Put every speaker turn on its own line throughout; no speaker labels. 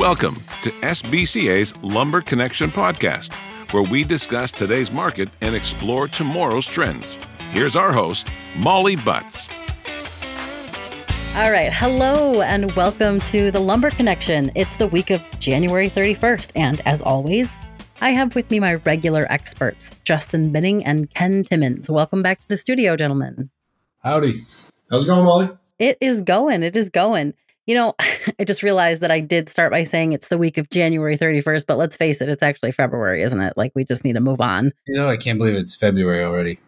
Welcome to SBCA's Lumber Connection podcast, where we discuss today's market and explore tomorrow's trends. Here's our host, Molly Butts.
All right. Hello and welcome to the Lumber Connection. It's the week of January 31st. And as always, I have with me my regular experts, Justin Binning and Ken Timmons. Welcome back to the studio, gentlemen.
Howdy. How's it going, Molly?
It is going. It is going. You know, I just realized that I did start by saying it's the week of January 31st, but let's face it, it's actually February, isn't it? Like we just need to move on.
You know, I can't believe it's February already.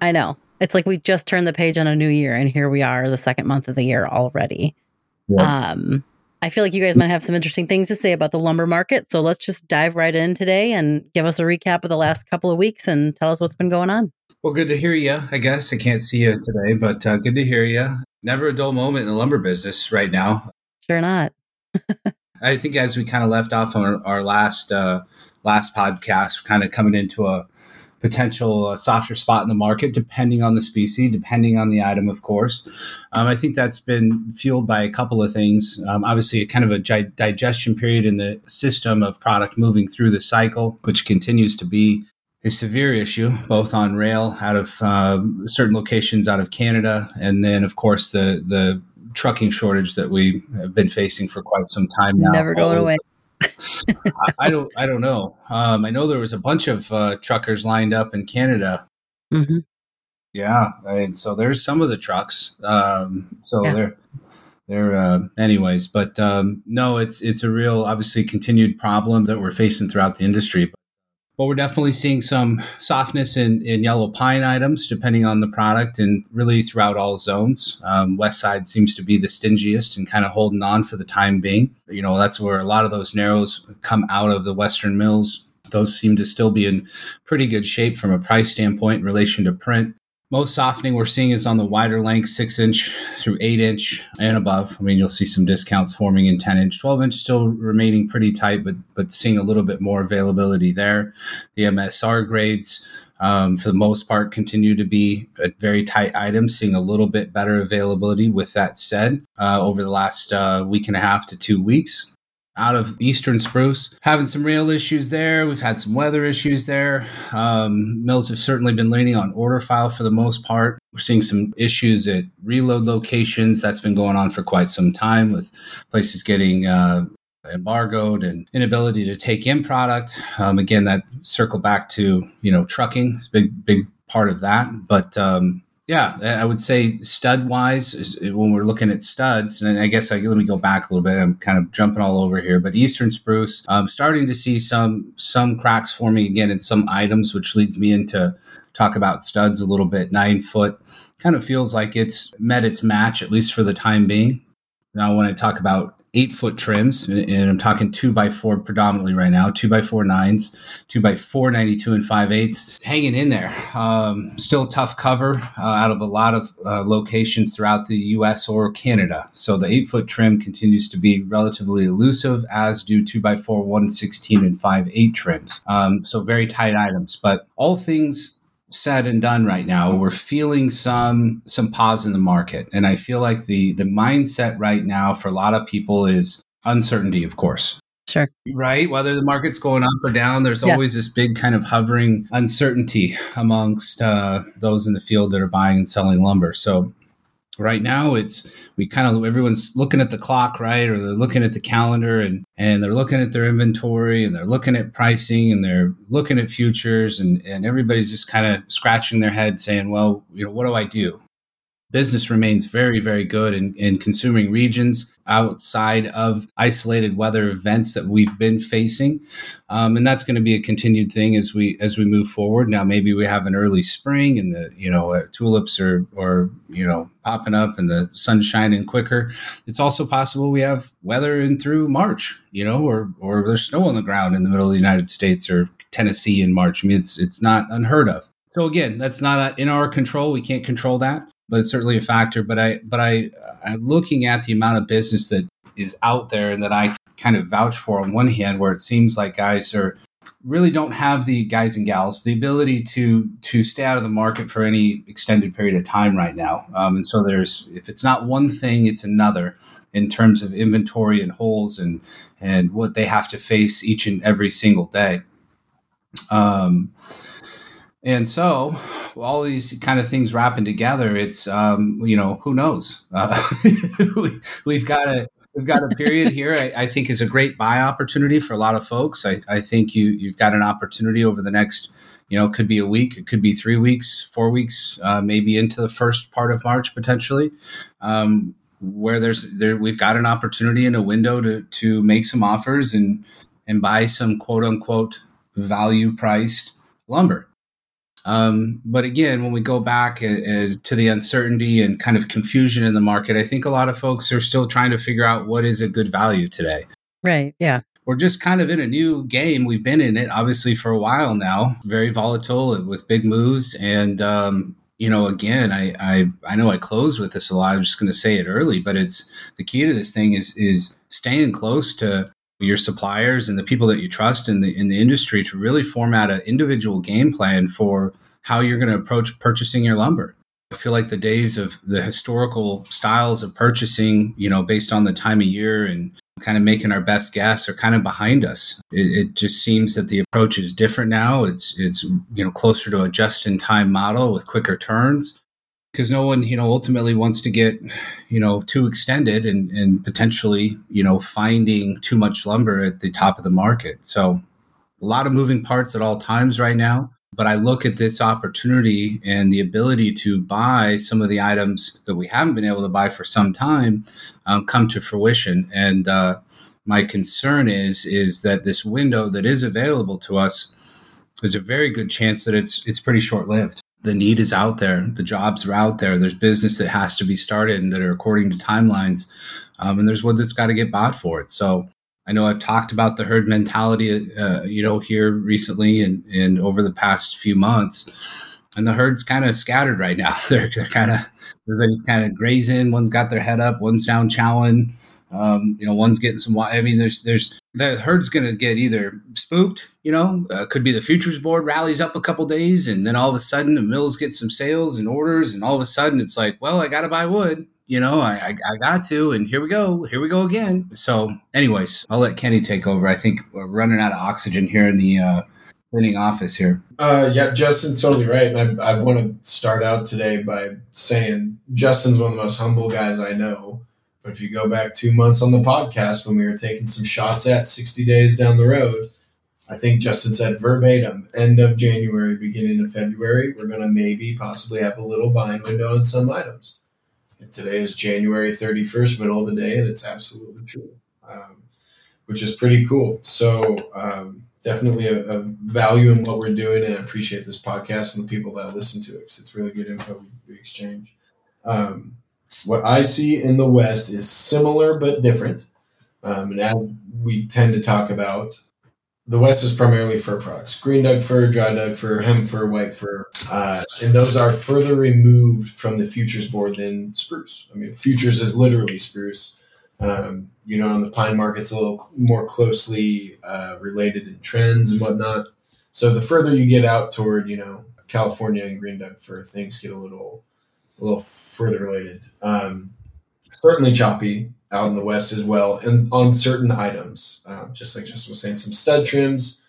I know. It's like we just turned the page on a new year and here we are, the second month of the year already. Yeah. Um, I feel like you guys might have some interesting things to say about the lumber market. So let's just dive right in today and give us a recap of the last couple of weeks and tell us what's been going on.
Well, good to hear you. I guess I can't see you today, but uh, good to hear you. Never a dull moment in the lumber business right now.
Sure not.
I think as we kind of left off on our, our last uh, last podcast, kind of coming into a potential uh, softer spot in the market, depending on the species, depending on the item, of course. Um, I think that's been fueled by a couple of things. Um, obviously, a kind of a gi- digestion period in the system of product moving through the cycle, which continues to be a severe issue, both on rail out of uh, certain locations out of Canada, and then, of course, the the trucking shortage that we have been facing for quite some time now.
Never going away.
I, I, don't. I don't know. Um, I know there was a bunch of uh, truckers lined up in Canada. Mm-hmm. Yeah, I mean, so there's some of the trucks. Um, so yeah. they're they're uh, anyways, but um, no, it's it's a real, obviously, continued problem that we're facing throughout the industry. But we're definitely seeing some softness in, in yellow pine items, depending on the product, and really throughout all zones. Um, West side seems to be the stingiest and kind of holding on for the time being. You know, that's where a lot of those narrows come out of the Western mills. Those seem to still be in pretty good shape from a price standpoint in relation to print most softening we're seeing is on the wider length, six inch through eight inch and above. I mean, you'll see some discounts forming in 10 inch, 12 inch still remaining pretty tight, but but seeing a little bit more availability there. The MSR grades, um, for the most part, continue to be a very tight item, seeing a little bit better availability. With that said, uh, over the last uh, week and a half to two weeks, out of eastern spruce. Having some rail issues there. We've had some weather issues there. Um, mills have certainly been leaning on order file for the most part. We're seeing some issues at reload locations. That's been going on for quite some time with places getting uh, embargoed and inability to take in product. Um, again that circle back to you know trucking is a big big part of that. But um, yeah, I would say stud wise, when we're looking at studs, and I guess I, let me go back a little bit. I'm kind of jumping all over here, but Eastern spruce, I'm starting to see some some cracks forming again in some items, which leads me into talk about studs a little bit. Nine foot kind of feels like it's met its match at least for the time being. Now, when I talk about eight foot trims, and I'm talking two by four predominantly right now, two by four nines, two by four ninety two and five eighths, hanging in there. Um, still tough cover uh, out of a lot of uh, locations throughout the U.S. or Canada. So the eight foot trim continues to be relatively elusive, as do two by four one sixteen and five eight trims. Um, so very tight items, but all things said and done right now we're feeling some some pause in the market. And i feel like the the mindset right now for a lot of people is uncertainty of course.
Sure.
Right? Whether the market's going up or down there's yeah. always this big kind of hovering uncertainty amongst uh, those in the field that are buying and selling lumber. So right now it's we kind of everyone's looking at the clock right? Or they're looking at the calendar and and they're looking at their inventory and they're looking at pricing and they're looking at futures and and everybody's just kind of scratching their head saying well you know what do i do? Business remains very, very good in, in consuming regions outside of isolated weather events that we've been facing, um, and that's going to be a continued thing as we as we move forward. Now, maybe we have an early spring, and the you know uh, tulips are or you know popping up, and the sun's shining quicker. It's also possible we have weather in through March, you know, or or there's snow on the ground in the middle of the United States or Tennessee in March. I mean, it's it's not unheard of. So again, that's not in our control. We can't control that but it's certainly a factor. But I, but I, I'm looking at the amount of business that is out there and that I kind of vouch for on one hand, where it seems like guys are really don't have the guys and gals the ability to to stay out of the market for any extended period of time right now. Um, and so there's if it's not one thing, it's another in terms of inventory and holes and and what they have to face each and every single day. Um, and so all these kind of things wrapping together it's um, you know who knows? Uh, we, have got a we've got a period here I, I, think is a great buy opportunity for a lot of folks. I, I think you you've got an opportunity over the next you know could be a week it could be three weeks four weeks uh, maybe into the first part of march potentially. Um, where there's there we've got an opportunity in a window to to make some offers and and buy some quote unquote value priced lumber um, but again, when we go back uh, uh, to the uncertainty and kind of confusion in the market, I think a lot of folks are still trying to figure out what is a good value today.
Right. Yeah.
We're just kind of in a new game. We've been in it obviously for a while now, very volatile with big moves. And, um, you know, again, I, I, I know I close with this a lot. I'm just going to say it early, but it's the key to this thing is, is staying close to your suppliers and the people that you trust in the in the industry to really format an individual game plan for how you're going to approach purchasing your lumber. I feel like the days of the historical styles of purchasing, you know, based on the time of year and kind of making our best guess are kind of behind us. It, it just seems that the approach is different now. It's it's you know closer to a just in time model with quicker turns because no one you know ultimately wants to get you know too extended and and potentially you know finding too much lumber at the top of the market. So a lot of moving parts at all times right now but i look at this opportunity and the ability to buy some of the items that we haven't been able to buy for some time um, come to fruition. And uh, my concern is is that this window that is available to us there's a very good chance that it's it's pretty short lived the need is out there, the jobs are out there. There's business that has to be started and that are according to timelines, um, and there's one that's got to get bought for it. So I know I've talked about the herd mentality, uh, you know, here recently and and over the past few months, and the herd's kind of scattered right now. they're they're kind of everybody's kind of grazing. One's got their head up, one's down chowing. Um, you know, one's getting some. I mean, there's there's the herd's going to get either spooked. You know, uh, could be the futures board rallies up a couple days, and then all of a sudden the mills get some sales and orders, and all of a sudden it's like, well, I got to buy wood. You know, I, I, I got to, and here we go, here we go again. So, anyways, I'll let Kenny take over. I think we're running out of oxygen here in the uh, cleaning office here.
Uh, yeah, Justin's totally right. And I, I want to start out today by saying Justin's one of the most humble guys I know. But if you go back two months on the podcast when we were taking some shots at 60 days down the road, I think Justin said verbatim, end of January, beginning of February, we're going to maybe possibly have a little buying window on some items. And today is January 31st, middle of the day, and it's absolutely true, um, which is pretty cool. So, um, definitely a, a, value in what we're doing, and I appreciate this podcast and the people that listen to it because it's really good info we exchange. Um, what I see in the West is similar but different. Um, and as we tend to talk about, the West is primarily fir products green Doug fir, dry Doug fir, hem fir, white fir. Uh, and those are further removed from the futures board than spruce. I mean, futures is literally spruce. Um, you know, and the pine market's a little more closely uh, related in trends and whatnot. So the further you get out toward, you know, California and green Doug fir, things get a little a little further related. Um, certainly choppy out in the west as well, and on certain items, uh, just like Justin was saying, some stud trims,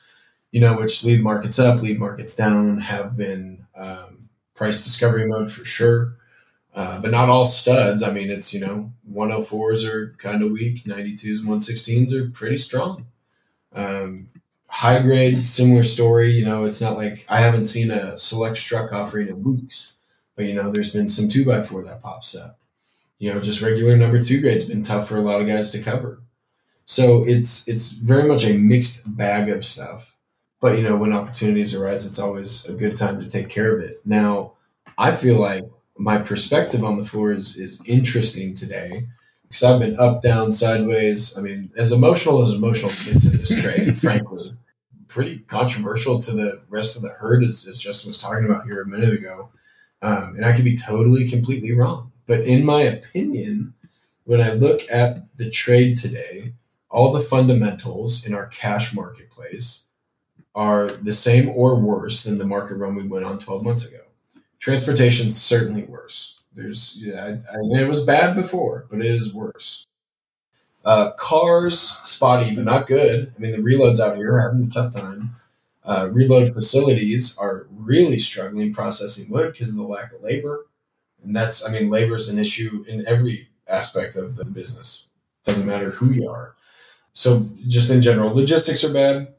you know, which lead markets up, lead markets down, have been um, price discovery mode for sure. Uh, but not all studs. I mean, it's, you know, 104s are kind of weak, 92s, 116s are pretty strong. Um, high grade, similar story. You know, it's not like I haven't seen a select struck offering in weeks. But you know, there's been some two by four that pops up. You know, just regular number two grade's been tough for a lot of guys to cover. So it's it's very much a mixed bag of stuff. But you know, when opportunities arise, it's always a good time to take care of it. Now, I feel like my perspective on the floor is is interesting today because I've been up, down, sideways. I mean, as emotional as emotional gets in this trade, frankly, pretty controversial to the rest of the herd, as, as Justin was talking about here a minute ago. Um, and I could be totally, completely wrong. But in my opinion, when I look at the trade today, all the fundamentals in our cash marketplace are the same or worse than the market run we went on 12 months ago. Transportation's certainly worse. There's yeah, I, I, it was bad before, but it is worse. Uh, cars spotty, but not good. I mean, the reloads out here are having a tough time. Uh, reload facilities are really struggling processing wood because of the lack of labor, and that's I mean, labor is an issue in every aspect of the business. Doesn't matter who you are. So, just in general, logistics are bad.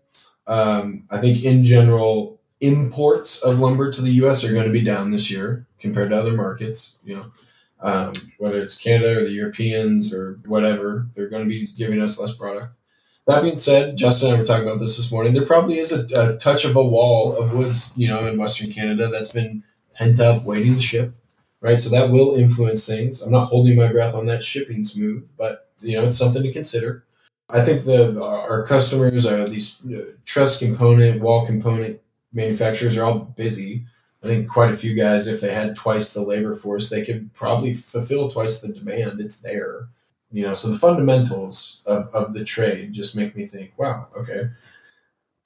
Um, I think in general, imports of lumber to the U.S. are going to be down this year compared to other markets. You know, um, whether it's Canada or the Europeans or whatever, they're going to be giving us less product. That being said, Justin and I were talking about this this morning. There probably is a, a touch of a wall of woods, you know, in Western Canada that's been pent up, waiting to ship, right? So that will influence things. I'm not holding my breath on that shipping smooth, but you know, it's something to consider. I think the our customers are these uh, truss component, wall component manufacturers are all busy. I think quite a few guys, if they had twice the labor force, they could probably fulfill twice the demand. It's there, you know. So the fundamentals of, of the trade just make me think, wow, okay.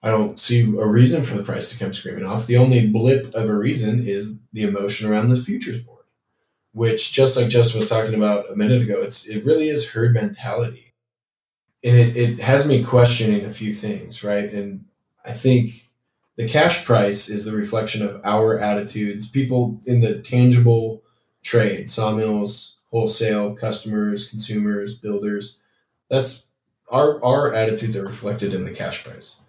I don't see a reason for the price to come screaming off. The only blip of a reason is the emotion around the futures board, which, just like Justin was talking about a minute ago, it's it really is herd mentality and it, it has me questioning a few things, right? And I think the cash price is the reflection of our attitudes, people in the tangible trade, sawmills, wholesale, customers, consumers, builders. That's our our attitudes are reflected in the cash price.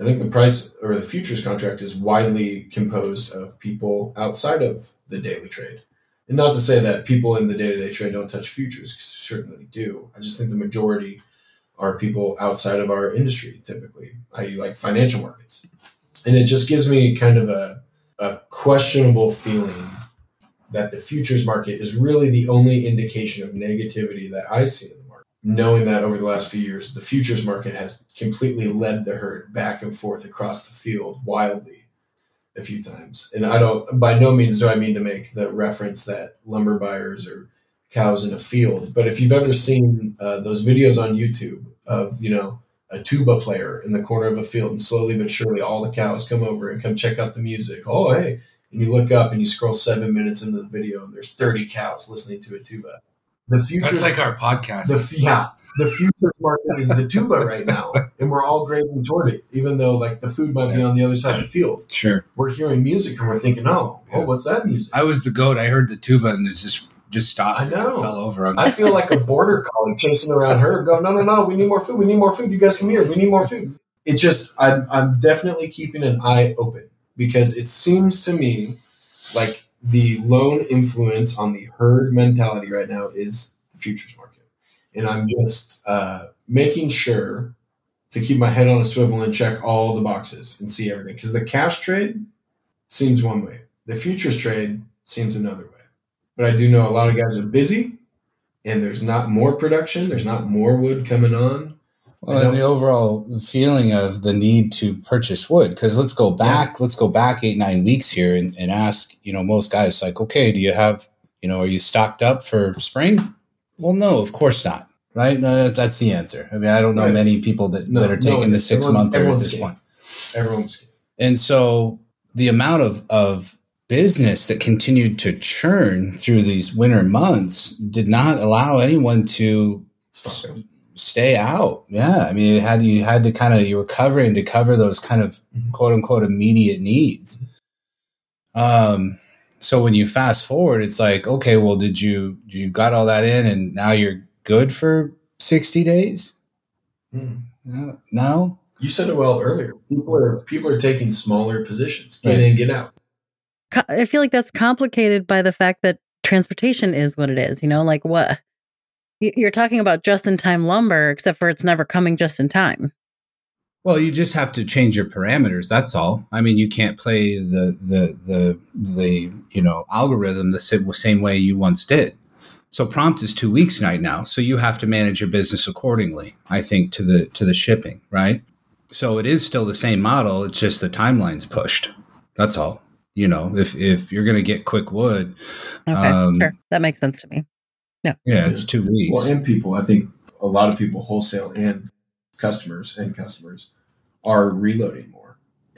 I think the price or the futures contract is widely composed of people outside of the daily trade. And not to say that people in the day to day trade don't touch futures, because certainly do. I just think the majority are people outside of our industry typically, i.e., like financial markets. And it just gives me kind of a, a questionable feeling that the futures market is really the only indication of negativity that I see in the market. Knowing that over the last few years, the futures market has completely led the herd back and forth across the field wildly a few times. And I don't, by no means do I mean to make the reference that lumber buyers are cows in a field. But if you've ever seen uh, those videos on YouTube of, you know, a tuba player in the corner of a field and slowly but surely all the cows come over and come check out the music. Oh, hey. And you look up and you scroll seven minutes into the video and there's 30 cows listening to a tuba.
The future, That's like our podcast.
The, yeah. The futures market is the tuba right now. And we're all grazing toward it, even though like the food might yeah. be on the other side of the field.
Sure.
We're hearing music and we're thinking, oh, oh yeah. oh, what's that music?
I was the goat. I heard the tuba and it's just just stopped. I know. fell over.
I feel like a border collie chasing around her, going, "No, no, no! We need more food. We need more food. You guys come here. We need more food." It just, I'm, I'm definitely keeping an eye open because it seems to me like the lone influence on the herd mentality right now is the futures market, and I'm just uh, making sure to keep my head on a swivel and check all the boxes and see everything. Because the cash trade seems one way, the futures trade seems another way. But I do know a lot of guys are busy and there's not more production, there's not more wood coming on.
Well, and the overall feeling of the need to purchase wood, because let's go back, yeah. let's go back eight, nine weeks here and, and ask, you know, most guys like, okay, do you have, you know, are you stocked up for spring? Well, no, of course not. Right. No, that's the answer. I mean, I don't know right. many people that, no, that are taking no, the six month at this point.
Everyone's.
And so the amount of, of business that continued to churn through these winter months did not allow anyone to stay out. Yeah, I mean, it had you had to kind of you were covering to cover those kind of mm-hmm. quote unquote immediate needs. Um, so when you fast forward, it's like, okay, well, did you you got all that in, and now you're good for sixty days? Mm. No,
You said it well earlier. People are people are taking smaller positions. Get right. in, get out.
I feel like that's complicated by the fact that transportation is what it is. You know, like what you're talking about just in time lumber, except for it's never coming just in time.
Well, you just have to change your parameters. That's all. I mean, you can't play the the the the you know algorithm the same way you once did. So prompt is two weeks right now. So you have to manage your business accordingly. I think to the to the shipping, right? So it is still the same model. It's just the timeline's pushed. That's all you know if if you're going to get quick wood
okay um, sure that makes sense to me
yeah yeah it's two weeks
well and people i think a lot of people wholesale and customers and customers are reloading more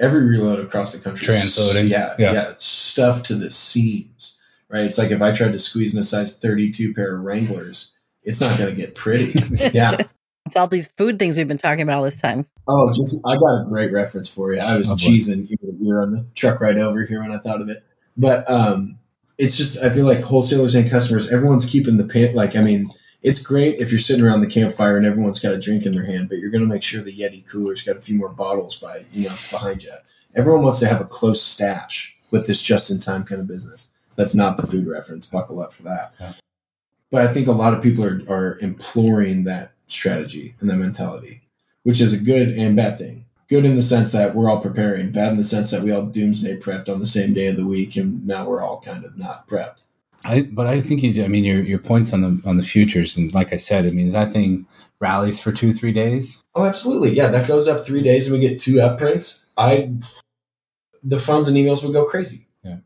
every reload across the country.
Transloading.
Yeah, yeah, yeah. Stuff to the seams, right? It's like if I tried to squeeze in a size 32 pair of Wranglers, it's not going to get pretty. yeah.
It's all these food things we've been talking about all this time.
Oh, just I got a great reference for you. I was oh, cheesing you are on the truck right over here when I thought of it. But um, it's just I feel like wholesalers and customers, everyone's keeping the pan. Like I mean, it's great if you're sitting around the campfire and everyone's got a drink in their hand, but you're going to make sure the Yeti cooler's got a few more bottles by you know behind you. Everyone wants to have a close stash with this just-in-time kind of business. That's not the food reference. Buckle up for that. Yeah. But I think a lot of people are are imploring that strategy and that mentality, which is a good and bad thing good in the sense that we're all preparing, bad in the sense that we all doomsday prepped on the same day of the week, and now we're all kind of not prepped.
I, but I think you. I mean, your your points on the on the futures, and like I said, I mean that thing rallies for two three days.
Oh, absolutely, yeah, that goes up three days, and we get two up prints. I, the funds and emails would go crazy.
Yeah,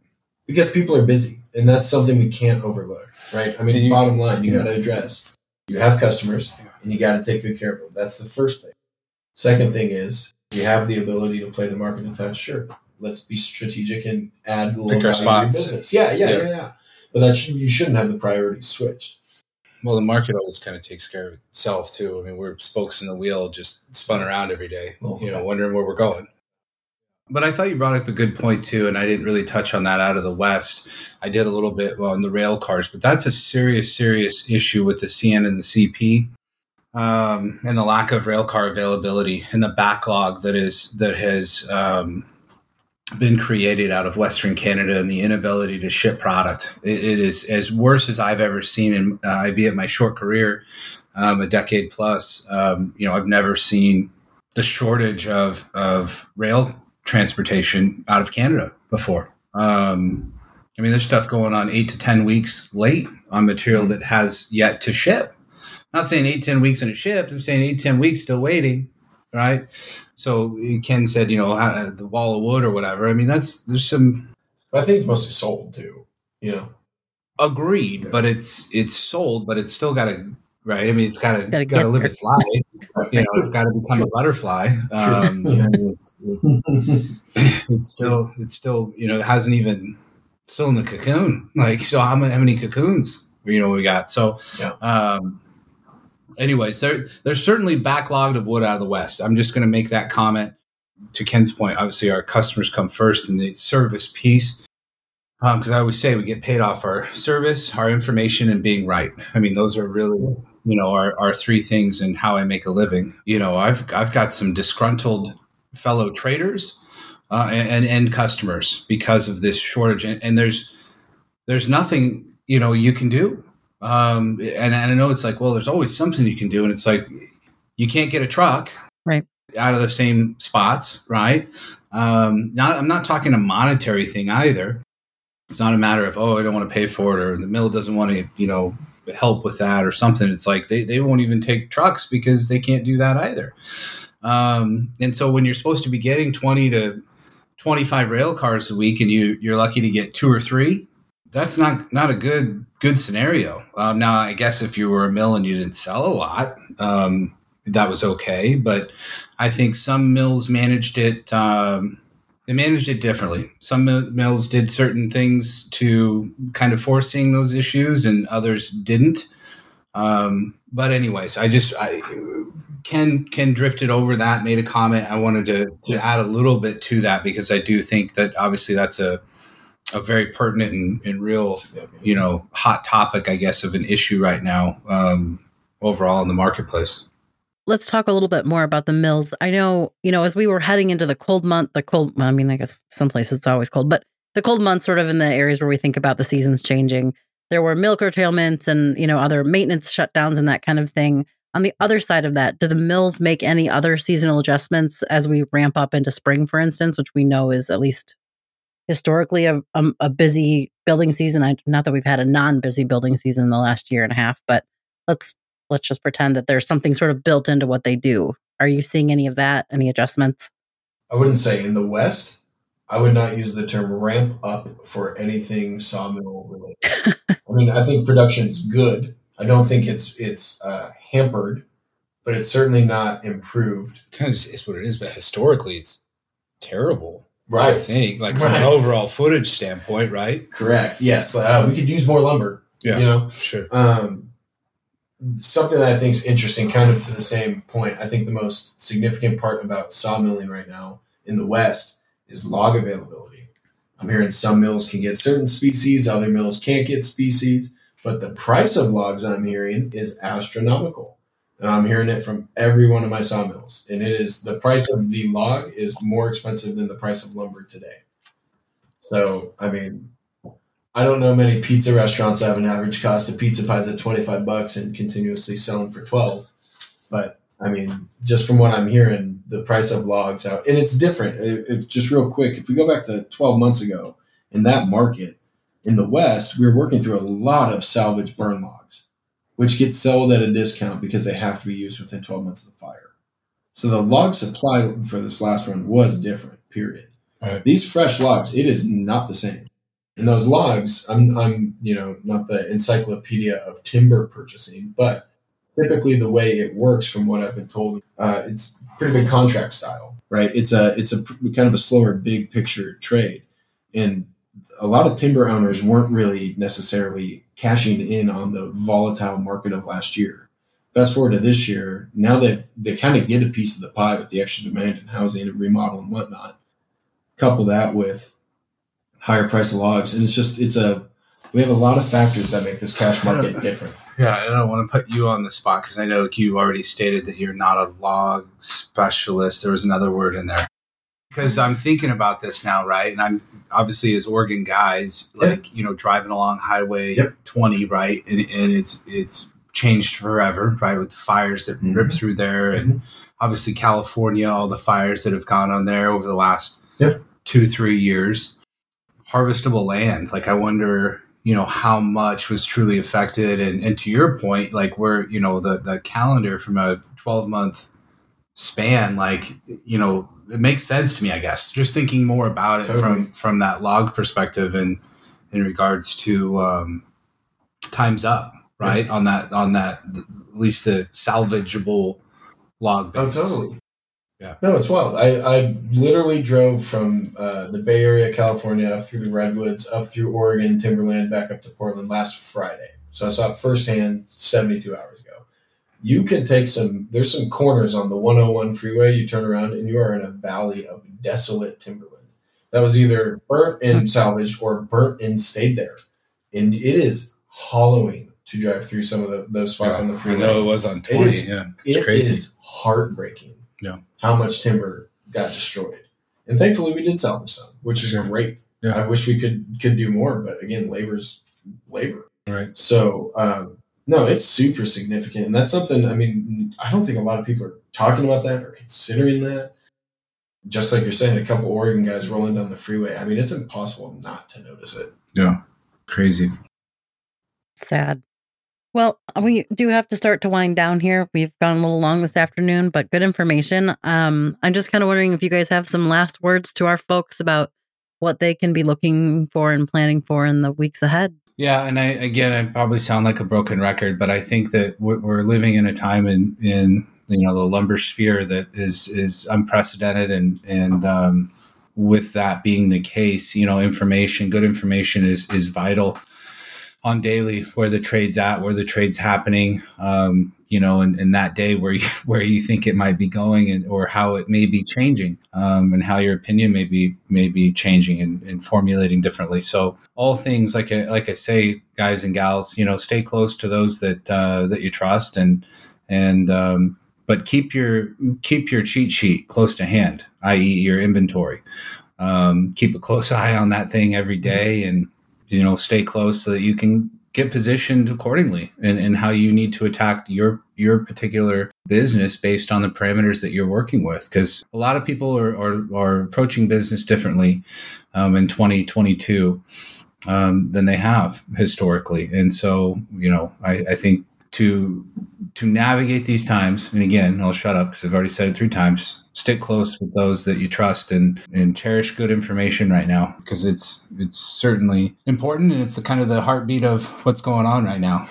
because people are busy, and that's something we can't overlook, right? I mean, you, bottom line, you yeah. got to address. You have customers, and you got to take good care of them. That's the first thing. Second thing is you have the ability to play the market and touch, sure. Let's be strategic and add a little
value to
business. Yeah, yeah, yeah, yeah, yeah. But that should, you shouldn't have the priorities switched.
Well, the market always kind of takes care of itself too. I mean, we're spokes in the wheel, just spun around every day, oh, you know, wondering where we're going. But I thought you brought up a good point too, and I didn't really touch on that out of the West. I did a little bit on the rail cars, but that's a serious, serious issue with the CN and the CP um, and the lack of railcar availability and the backlog that is that has um, been created out of Western Canada and the inability to ship product. it, it is as worse as I've ever seen in uh, I be at my short career, um, a decade plus. Um, you know, I've never seen the shortage of of rail transportation out of Canada before. Um, I mean, there's stuff going on eight to ten weeks late on material that has yet to ship not saying eight, 10 weeks in a ship. I'm saying eight, 10 weeks still waiting. Right. So Ken said, you know, the wall of wood or whatever. I mean, that's, there's some.
I think it's mostly sold too, you know.
Agreed, yeah. but it's it's sold, but it's still got to right. I mean, it's got to got to live its life. you know, it's got to become a butterfly. Um, it's, it's, it's still it's still you know it hasn't even still in the cocoon. Like so, how many, how many cocoons you know we got? So
yeah.
um, anyways, there, there's certainly backlogged of wood out of the West. I'm just going to make that comment to Ken's point. Obviously, our customers come first in the service piece. Because um, I always say we get paid off our service, our information, and being right. I mean, those are really, you know, our, our three things and how I make a living. You know, I've I've got some disgruntled fellow traders uh, and, and customers because of this shortage, and, and there's there's nothing you know you can do um, and, and I know it's like, well, there's always something you can do. And it's like, you can't get a truck
right
out of the same spots, right? Um, not, I'm not talking a monetary thing either. It's not a matter of, oh, I don't want to pay for it or the mill doesn't want to, you know, help with that or something. It's like they, they won't even take trucks because they can't do that either. Um, and so when you're supposed to be getting 20 to 25 rail cars a week and you, you're lucky to get two or three, that's not not a good good scenario. Um, now, I guess if you were a mill and you didn't sell a lot, um, that was okay. But I think some mills managed it. Um, they managed it differently. Some mills did certain things to kind of foreseeing those issues, and others didn't. Um, but anyways, I just I Ken Ken drifted over that, made a comment. I wanted to to add a little bit to that because I do think that obviously that's a a very pertinent and, and, real, you know, hot topic, I guess, of an issue right now um, overall in the marketplace.
Let's talk a little bit more about the mills. I know, you know, as we were heading into the cold month, the cold, I mean, I guess some places it's always cold, but the cold months, sort of in the areas where we think about the seasons changing, there were mill curtailments and, you know, other maintenance shutdowns and that kind of thing. On the other side of that, do the mills make any other seasonal adjustments as we ramp up into spring, for instance, which we know is at least historically a, a, a busy building season. I, not that we've had a non-busy building season in the last year and a half, but let's let's just pretend that there's something sort of built into what they do. Are you seeing any of that? Any adjustments?
I wouldn't say in the West. I would not use the term ramp up for anything sawmill related. I mean, I think production's good. I don't think it's it's uh, hampered, but it's certainly not improved.
Kind of is what it is, but historically, it's terrible.
Right.
I think, like from an overall footage standpoint, right?
Correct. Yes. Uh, we could use more lumber. Yeah. You know,
sure.
Um, something that I think is interesting, kind of to the same point. I think the most significant part about sawmilling right now in the West is log availability. I'm hearing some mills can get certain species, other mills can't get species, but the price of logs I'm hearing is astronomical. And I'm hearing it from every one of my sawmills. And it is the price of the log is more expensive than the price of lumber today. So, I mean, I don't know many pizza restaurants that have an average cost of pizza pies at 25 bucks and continuously selling for 12. But I mean, just from what I'm hearing, the price of logs out, and it's different. If just real quick, if we go back to 12 months ago in that market in the West, we were working through a lot of salvage burn logs, which get sold at a discount because they have to be used within 12 months of the fire. So the log supply for this last run was different, period. Right. These fresh logs, it is not the same. And those logs, I'm, I'm, you know, not the encyclopedia of timber purchasing, but typically the way it works from what I've been told, uh, it's pretty big contract style, right? It's a, it's a kind of a slower big picture trade. And a lot of timber owners weren't really necessarily cashing in on the volatile market of last year. Fast forward to this year, now that they kind of get a piece of the pie with the extra demand in housing and remodel and whatnot. Couple that with higher price of logs, and it's just it's a we have a lot of factors that make this cash market different.
Yeah, I don't want to put you on the spot because I know you already stated that you're not a log specialist. There was another word in there. Because I'm thinking about this now, right? And I'm obviously as Oregon guys, like you know, driving along Highway yep. 20, right? And, and, it's it's changed forever, right? With the fires that mm-hmm. rip through there, and mm-hmm. obviously California, all the fires that have gone on there over the last yep. two three years. Harvestable land, like I wonder you know how much was truly affected and, and to your point like where you know the the calendar from a 12 month span like you know it makes sense to me i guess just thinking more about it totally. from from that log perspective and in regards to um times up right yeah. on that on that at least the salvageable log
base. oh totally yeah. No, it's wild. I, I literally drove from uh, the Bay Area, California, up through the Redwoods, up through Oregon, Timberland, back up to Portland last Friday. So I saw it firsthand 72 hours. You can take some, there's some corners on the 101 freeway. You turn around and you are in a valley of desolate timberland that was either burnt and hmm. salvaged or burnt and stayed there. And it is hollowing to drive through some of the, those spots
yeah,
on the freeway.
I know it was on 20. It is, yeah.
It's it crazy. Is heartbreaking.
Yeah
how much timber got destroyed. And thankfully, we did salvage some, which is great. Yeah. I wish we could could do more, but again, labor's labor.
Right.
So um, no, it's super significant, and that's something. I mean, I don't think a lot of people are talking about that or considering that. Just like you're saying, a couple Oregon guys rolling down the freeway. I mean, it's impossible not to notice it.
Yeah, crazy.
Sad. Well, we do have to start to wind down here. We've gone a little long this afternoon, but good information. Um, I'm just kind of wondering if you guys have some last words to our folks about what they can be looking for and planning for in the weeks ahead.
Yeah, and I again, I probably sound like a broken record, but I think that we're living in a time in in you know the lumber sphere that is is unprecedented, and and um, with that being the case, you know, information, good information is is vital on daily where the trade's at, where the trade's happening, um, you know, and, and that day where you, where you think it might be going and, or how it may be changing, um, and how your opinion may be, may be changing and, and formulating differently. So all things like, I, like I say, guys and gals, you know, stay close to those that, uh, that you trust and, and, um, but keep your, keep your cheat sheet close to hand, i.e. your inventory. Um, keep a close eye on that thing every day and, you know stay close so that you can get positioned accordingly and, and how you need to attack your your particular business based on the parameters that you're working with. Because a lot of people are, are, are approaching business differently um, in 2022 um, than they have historically. And so you know I, I think to to navigate these times and again i'll shut up because i've already said it three times stick close with those that you trust and and cherish good information right now because it's it's certainly important and it's the kind of the heartbeat of what's going on right now.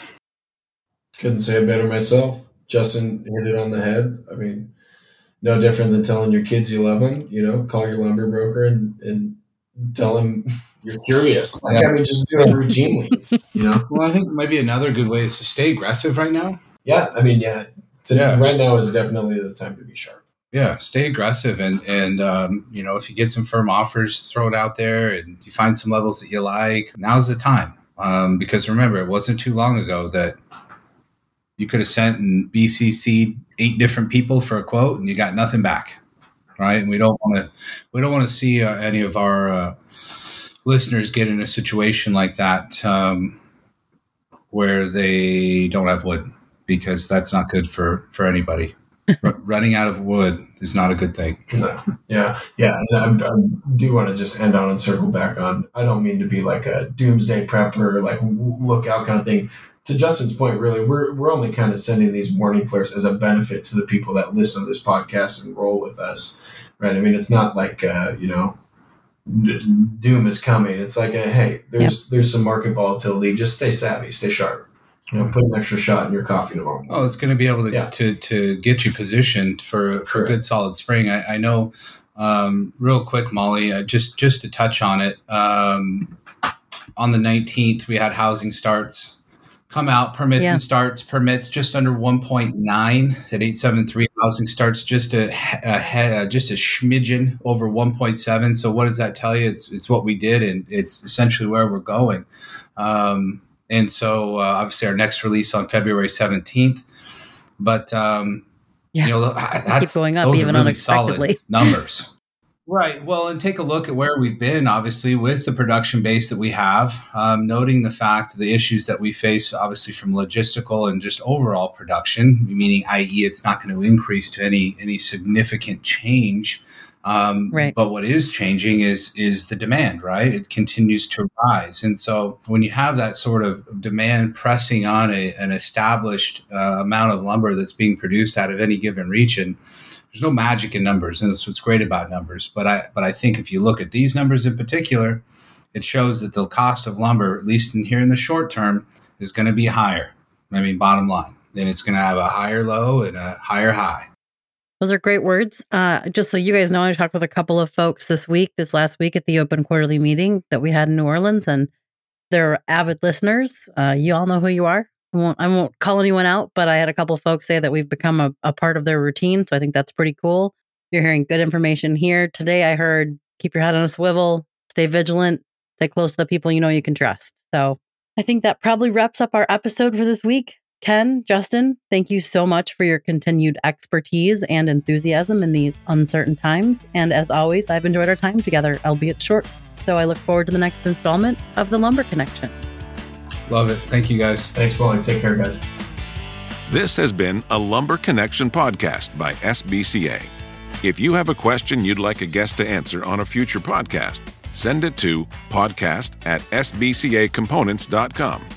Couldn't say it better myself. Justin hit it on the head. I mean, no different than telling your kids you love them. You know, call your lumber broker and, and tell them you're curious. Like, yeah. I mean, just do it routinely. You know.
Well, I think maybe another good way is to stay aggressive right now.
Yeah, I mean, yeah. yeah. Right now is definitely the time to be sharp.
Yeah, stay aggressive, and and um, you know if you get some firm offers, throw it out there, and you find some levels that you like. Now's the time, um, because remember, it wasn't too long ago that you could have sent and BCC eight different people for a quote, and you got nothing back, right? And we don't want to we don't want to see uh, any of our uh, listeners get in a situation like that um, where they don't have wood because that's not good for for anybody. R- running out of wood is not a good thing.
No. Yeah, yeah. And I, I do want to just end on and circle back on. I don't mean to be like a doomsday prepper, like lookout kind of thing. To Justin's point, really, we're we're only kind of sending these warning flares as a benefit to the people that listen to this podcast and roll with us, right? I mean, it's not like uh, you know, doom is coming. It's like, a, hey, there's yep. there's some market volatility. Just stay savvy, stay sharp you know, put an extra shot in your coffee tomorrow.
Oh, it's going to be able to yeah. to to get you positioned for for Correct. a good solid spring. I, I know. Um, real quick, Molly, uh, just just to touch on it. Um, on the nineteenth, we had housing starts come out permits yeah. and starts permits just under 1.9 at 873 housing starts just a, a, a, just a smidgen over 1.7 so what does that tell you it's it's what we did and it's essentially where we're going um, and so uh, obviously our next release on February 17th. But um, yeah, you know, that's
keep going up even really solid
numbers. Right. Well, and take a look at where we've been, obviously, with the production base that we have, um, noting the fact the issues that we face, obviously, from logistical and just overall production, meaning, i.e., it's not going to increase to any any significant change um, right. But what is changing is is the demand, right? It continues to rise, and so when you have that sort of demand pressing on a, an established uh, amount of lumber that's being produced out of any given region, there's no magic in numbers, and that's what's great about numbers. But I but I think if you look at these numbers in particular, it shows that the cost of lumber, at least in here in the short term, is going to be higher. I mean, bottom line, and it's going to have a higher low and a higher high.
Those are great words. Uh, just so you guys know, I talked with a couple of folks this week, this last week at the open quarterly meeting that we had in New Orleans, and they're avid listeners. Uh, you all know who you are. I won't, I won't call anyone out, but I had a couple of folks say that we've become a, a part of their routine. So I think that's pretty cool. You're hearing good information here. Today, I heard keep your head on a swivel, stay vigilant, stay close to the people you know you can trust. So I think that probably wraps up our episode for this week. Ken, Justin, thank you so much for your continued expertise and enthusiasm in these uncertain times. And as always, I've enjoyed our time together, albeit short. So I look forward to the next installment of the Lumber Connection.
Love it. Thank you guys.
Thanks, Molly. Take care, guys.
This has been a Lumber Connection podcast by SBCA. If you have a question you'd like a guest to answer on a future podcast, send it to podcast at sbcacomponents.com.